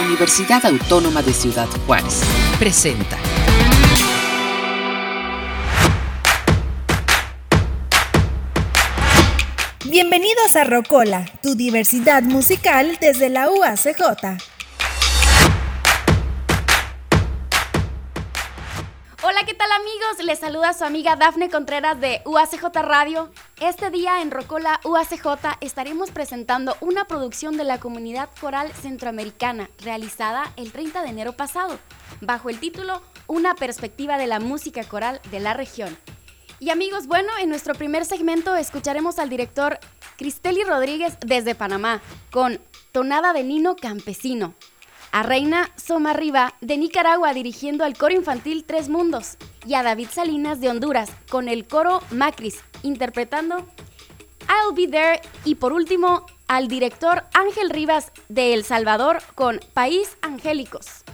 Universidad Autónoma de Ciudad Juárez. Presenta. Bienvenidos a Rocola, tu diversidad musical desde la UACJ. ¿Qué tal amigos? Les saluda su amiga Dafne Contreras de UACJ Radio. Este día en Rocola UACJ estaremos presentando una producción de la comunidad coral centroamericana realizada el 30 de enero pasado, bajo el título Una perspectiva de la música coral de la región. Y amigos, bueno, en nuestro primer segmento escucharemos al director Cristeli Rodríguez desde Panamá con Tonada de Nino Campesino, a Reina Somarriba de Nicaragua dirigiendo al coro infantil Tres Mundos y a David Salinas de Honduras con el coro Macris interpretando I'll Be There y por último al director Ángel Rivas de El Salvador con País Angélicos.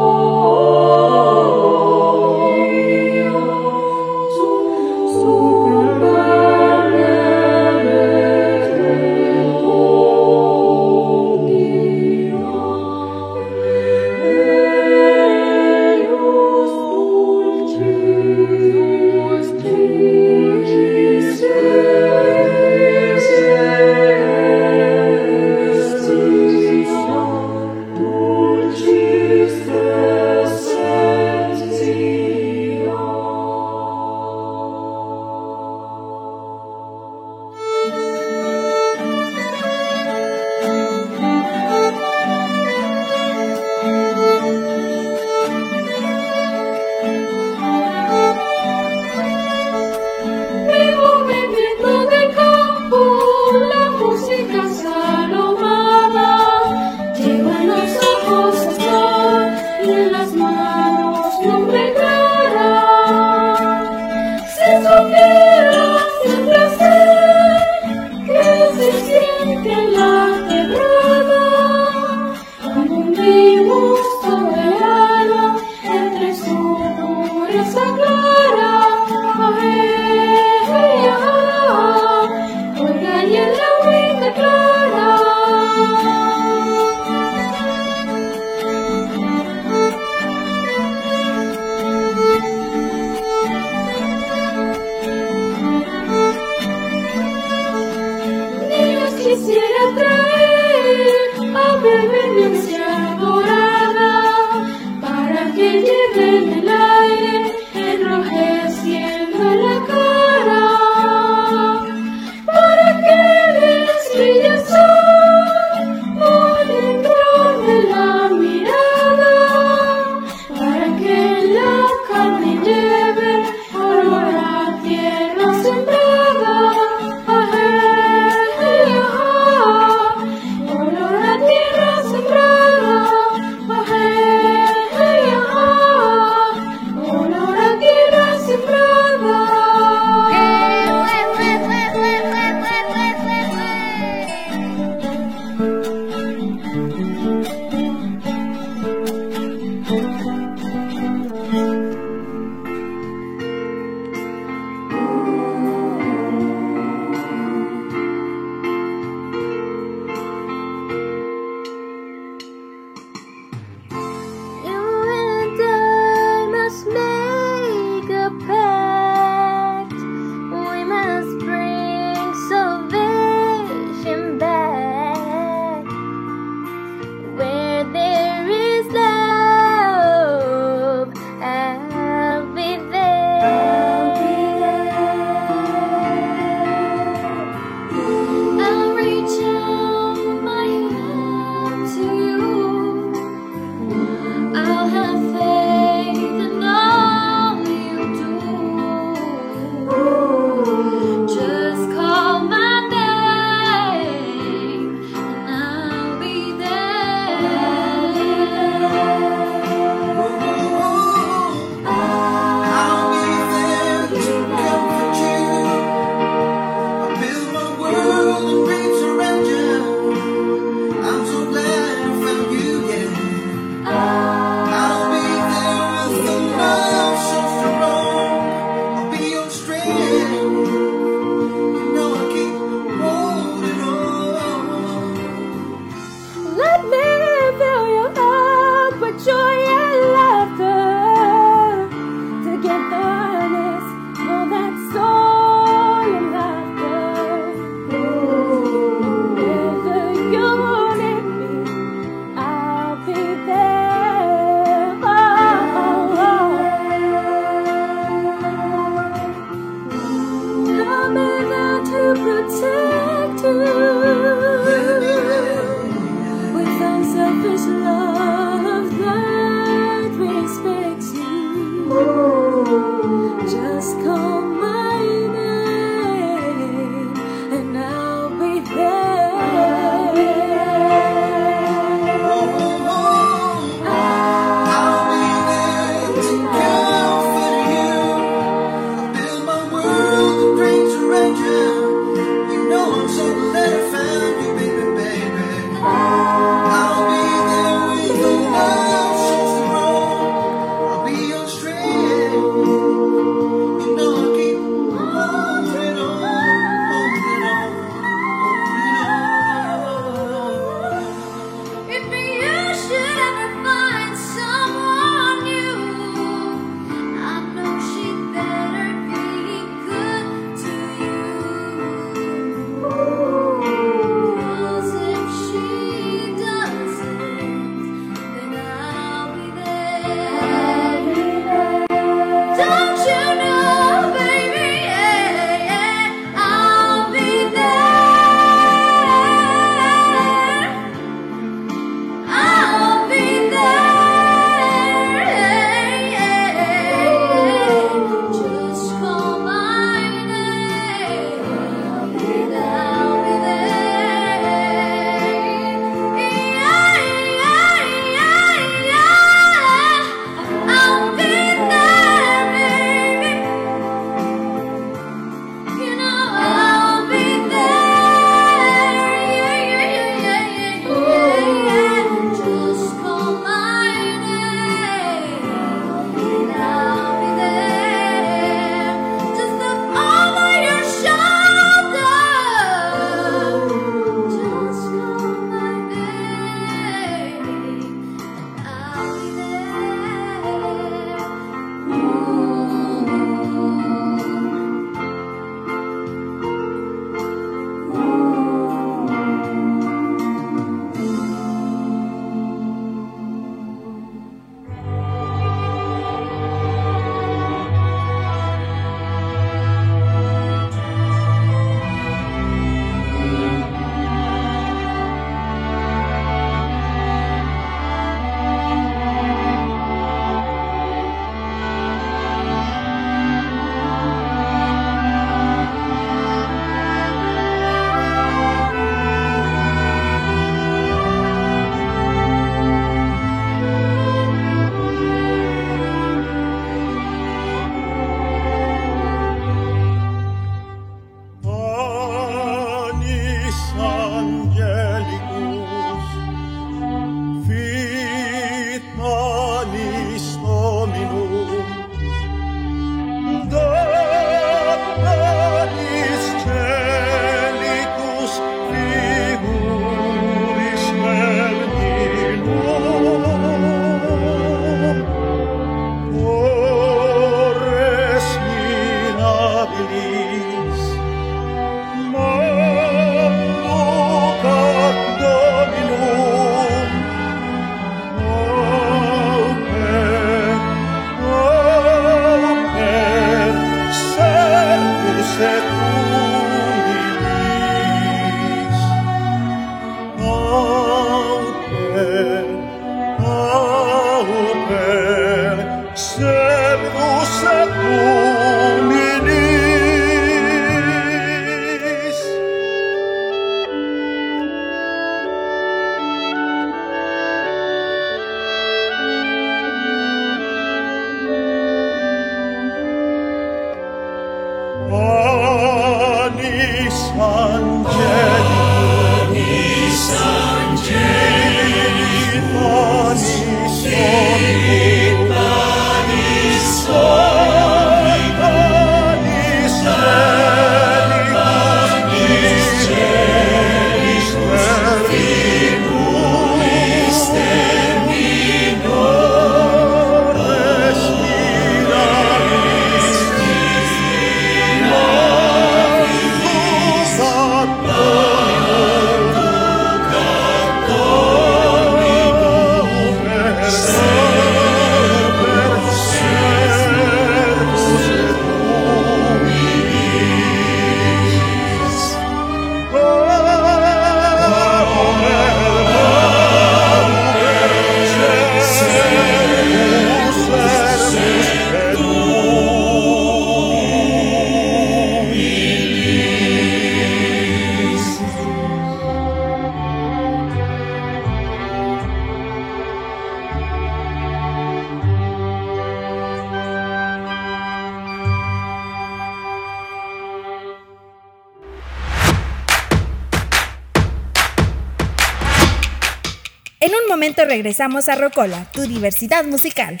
Regresamos a Rocola, tu diversidad musical.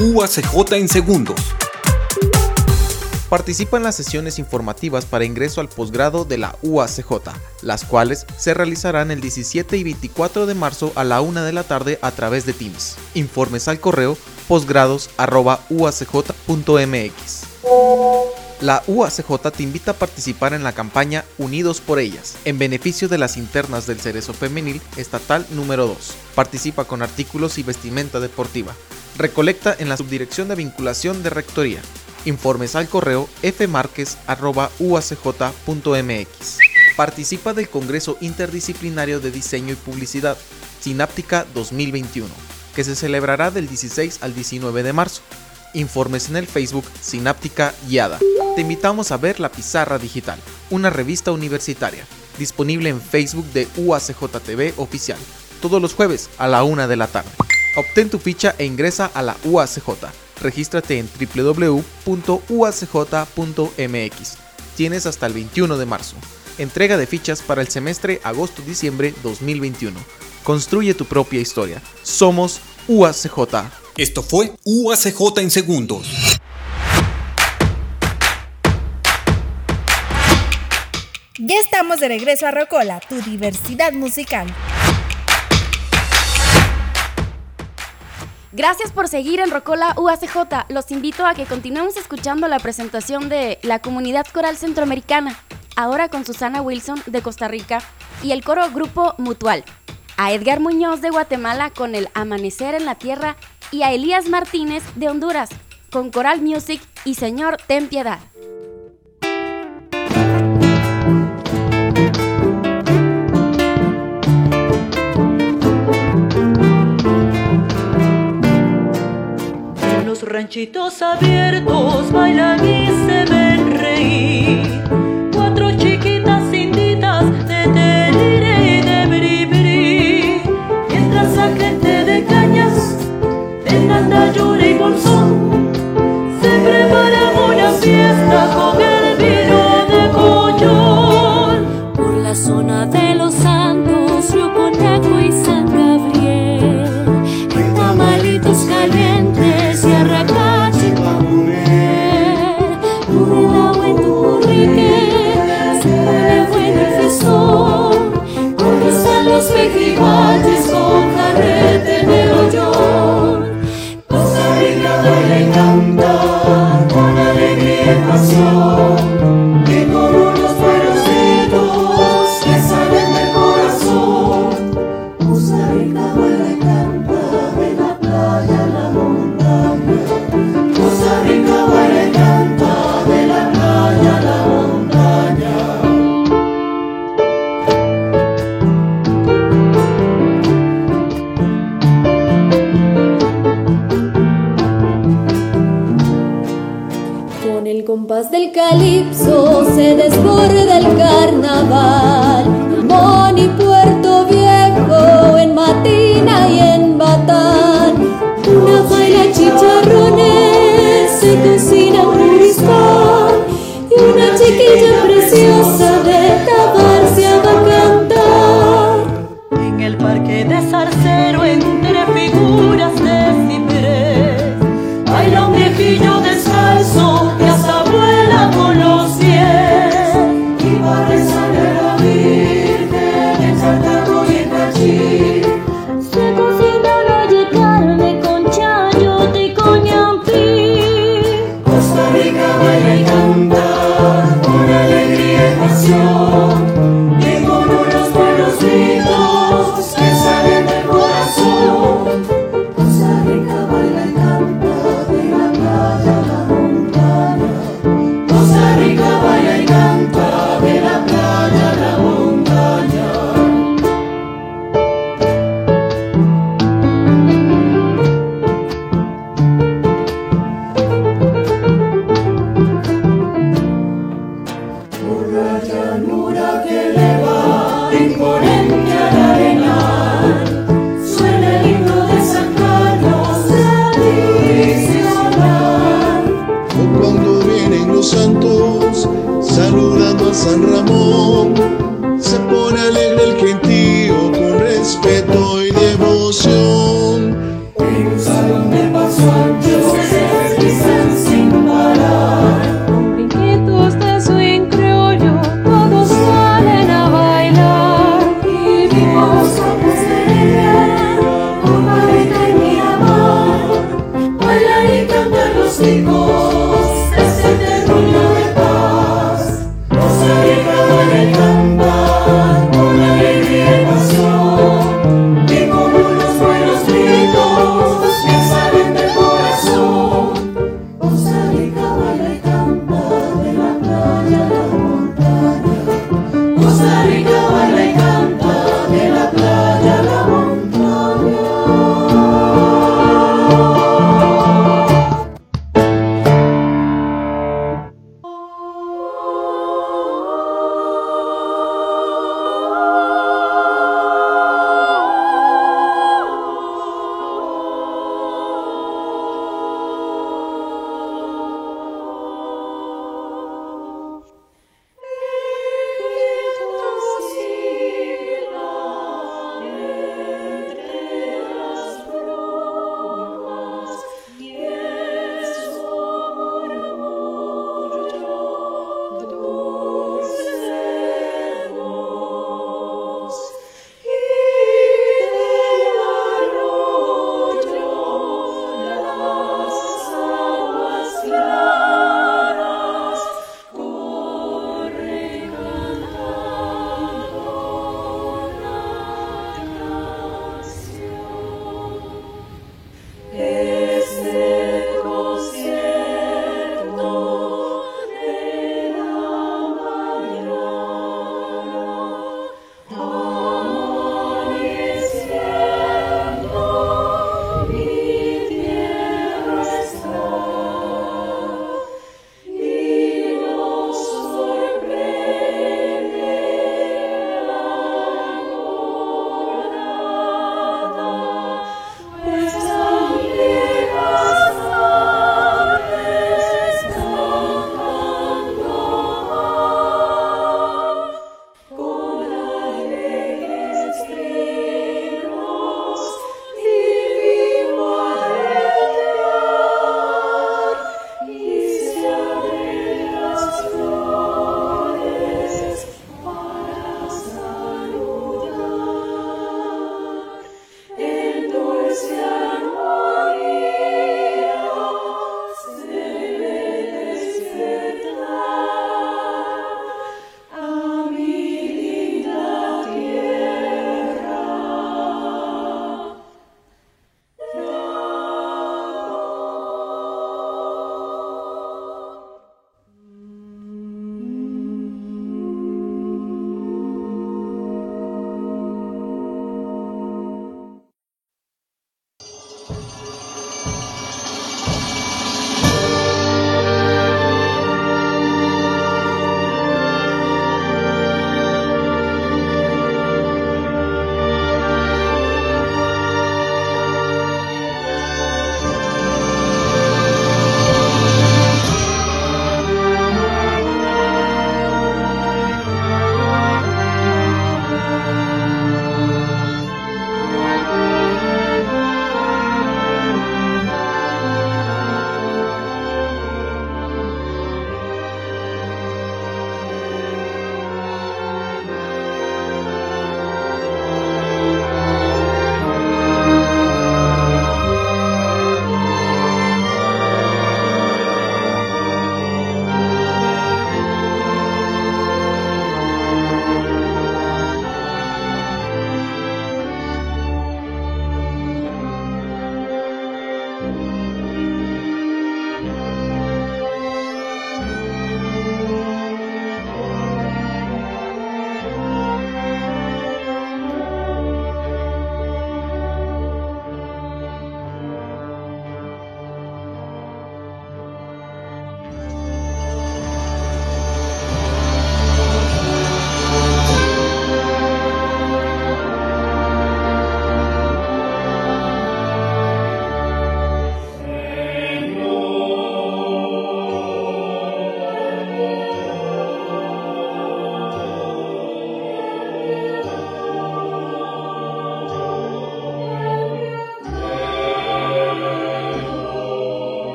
UACJ en segundos. Participa en las sesiones informativas para ingreso al posgrado de la UACJ, las cuales se realizarán el 17 y 24 de marzo a la 1 de la tarde a través de Teams. Informes al correo posgrados.uacj.mx. La UACJ te invita a participar en la campaña Unidos por Ellas, en beneficio de las internas del Cerezo Femenil Estatal número 2. Participa con artículos y vestimenta deportiva. Recolecta en la Subdirección de Vinculación de Rectoría. Informes al correo fmarquez.uacj.mx. Participa del Congreso Interdisciplinario de Diseño y Publicidad, Sináptica 2021, que se celebrará del 16 al 19 de marzo. Informes en el Facebook Sináptica Guiada. Te invitamos a ver La Pizarra Digital, una revista universitaria, disponible en Facebook de UACJTV Oficial, todos los jueves a la una de la tarde. Obtén tu ficha e ingresa a la UACJ. Regístrate en www.uacj.mx. Tienes hasta el 21 de marzo. Entrega de fichas para el semestre agosto-diciembre 2021. Construye tu propia historia. Somos UACJ. Esto fue UACJ en segundos. Ya estamos de regreso a Rocola, tu diversidad musical. Gracias por seguir en Rocola UACJ. Los invito a que continuemos escuchando la presentación de la Comunidad Coral Centroamericana, ahora con Susana Wilson de Costa Rica y el coro Grupo Mutual. A Edgar Muñoz de Guatemala con el Amanecer en la Tierra y a Elías Martínez de Honduras con Coral Music y Señor Ten Piedad. Los ranchitos abiertos bailan y se ven reír. En llora y bolsón se prepara una fiesta con el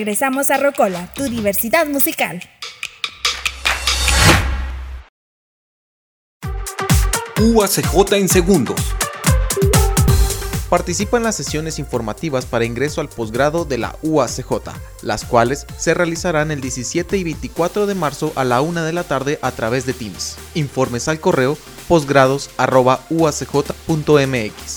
regresamos a Rocola, tu diversidad musical. UACJ en segundos. Participa en las sesiones informativas para ingreso al posgrado de la UACJ, las cuales se realizarán el 17 y 24 de marzo a la 1 de la tarde a través de Teams. Informes al correo posgrados.uacj.mx.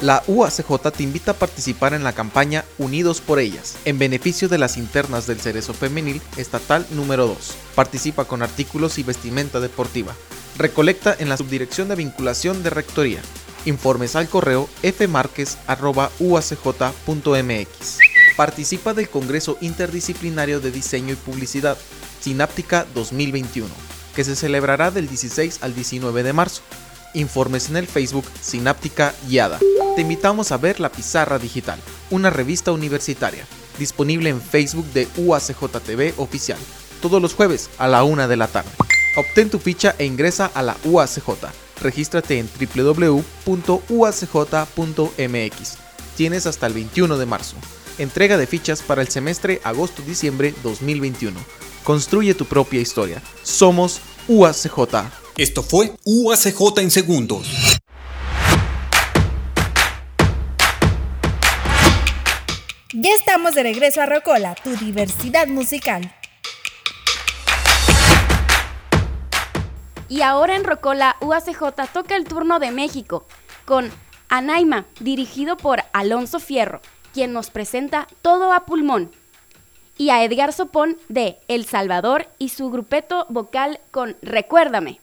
La UACJ te invita a participar en la campaña Unidos por Ellas, en beneficio de las internas del Cerezo Femenil Estatal número 2. Participa con artículos y vestimenta deportiva. Recolecta en la Subdirección de Vinculación de Rectoría. Informes al correo fmarquez.uacj.mx. Participa del Congreso Interdisciplinario de Diseño y Publicidad, Sináptica 2021, que se celebrará del 16 al 19 de marzo. Informes en el Facebook Sináptica Guiada. Te invitamos a ver La Pizarra Digital, una revista universitaria, disponible en Facebook de UACJ TV Oficial, todos los jueves a la una de la tarde. Obtén tu ficha e ingresa a la UACJ. Regístrate en www.uacj.mx. Tienes hasta el 21 de marzo. Entrega de fichas para el semestre agosto-diciembre 2021. Construye tu propia historia. Somos UACJ. Esto fue UACJ en segundos. Ya estamos de regreso a Rocola, tu diversidad musical. Y ahora en Rocola, UACJ toca el turno de México, con Anaima, dirigido por Alonso Fierro, quien nos presenta Todo a Pulmón, y a Edgar Sopón de El Salvador y su grupeto vocal con Recuérdame.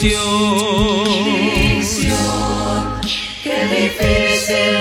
Ficción. Qué difícil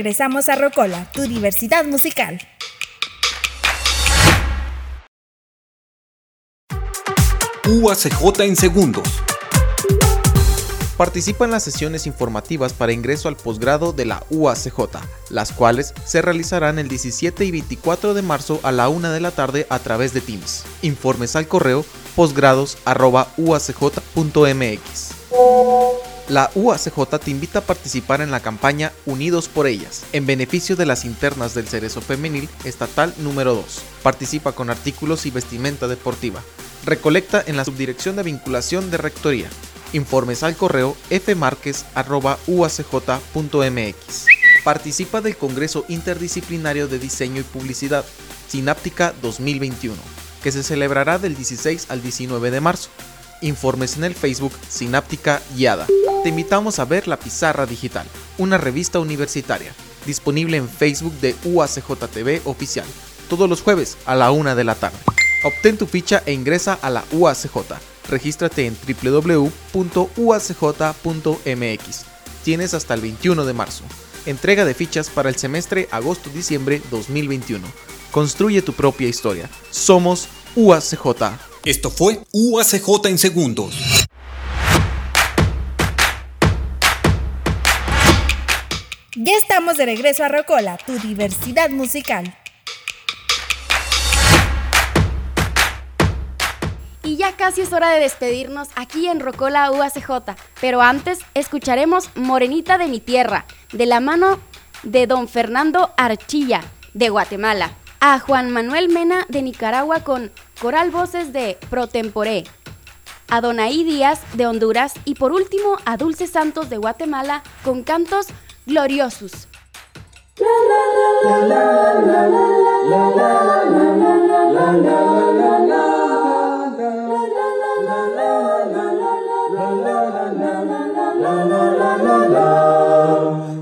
regresamos a Rocola, tu diversidad musical. UACJ en segundos. Participa en las sesiones informativas para ingreso al posgrado de la UACJ, las cuales se realizarán el 17 y 24 de marzo a la 1 de la tarde a través de Teams. Informes al correo posgrados.uacj.mx. La UACJ te invita a participar en la campaña Unidos por Ellas, en beneficio de las internas del Cerezo Femenil Estatal número 2. Participa con artículos y vestimenta deportiva. Recolecta en la Subdirección de Vinculación de Rectoría. Informes al correo fmarquez.uacj.mx. Participa del Congreso Interdisciplinario de Diseño y Publicidad, Sináptica 2021, que se celebrará del 16 al 19 de marzo. Informes en el Facebook Sináptica Guiada. Te invitamos a ver La Pizarra Digital, una revista universitaria, disponible en Facebook de UACJTV Oficial, todos los jueves a la una de la tarde. Obtén tu ficha e ingresa a la UACJ. Regístrate en www.uacj.mx. Tienes hasta el 21 de marzo. Entrega de fichas para el semestre agosto-diciembre 2021. Construye tu propia historia. Somos UACJ. Esto fue UACJ en segundos. Ya estamos de regreso a Rocola, tu diversidad musical. Y ya casi es hora de despedirnos aquí en Rocola UACJ, pero antes escucharemos Morenita de mi tierra, de la mano de don Fernando Archilla, de Guatemala, a Juan Manuel Mena de Nicaragua con Coral Voces de Protemporé, a Donaí Díaz de Honduras y por último a Dulce Santos de Guatemala con cantos gloriosos.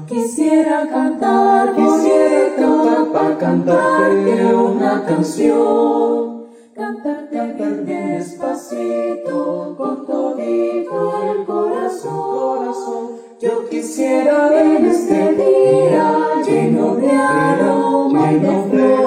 Quisiera cantar, quisiera cantar para cantarte una canción. Cantarte bien despacito, con todito el corazón. Yo quisiera en este día lleno de aroma y de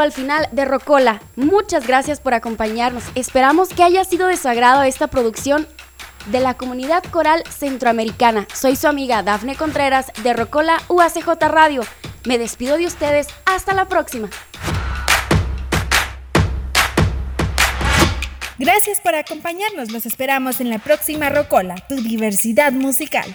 al final de Rocola. Muchas gracias por acompañarnos. Esperamos que haya sido de su agrado esta producción de la comunidad coral centroamericana. Soy su amiga Dafne Contreras de Rocola UACJ Radio. Me despido de ustedes. Hasta la próxima. Gracias por acompañarnos. Los esperamos en la próxima Rocola, tu diversidad musical.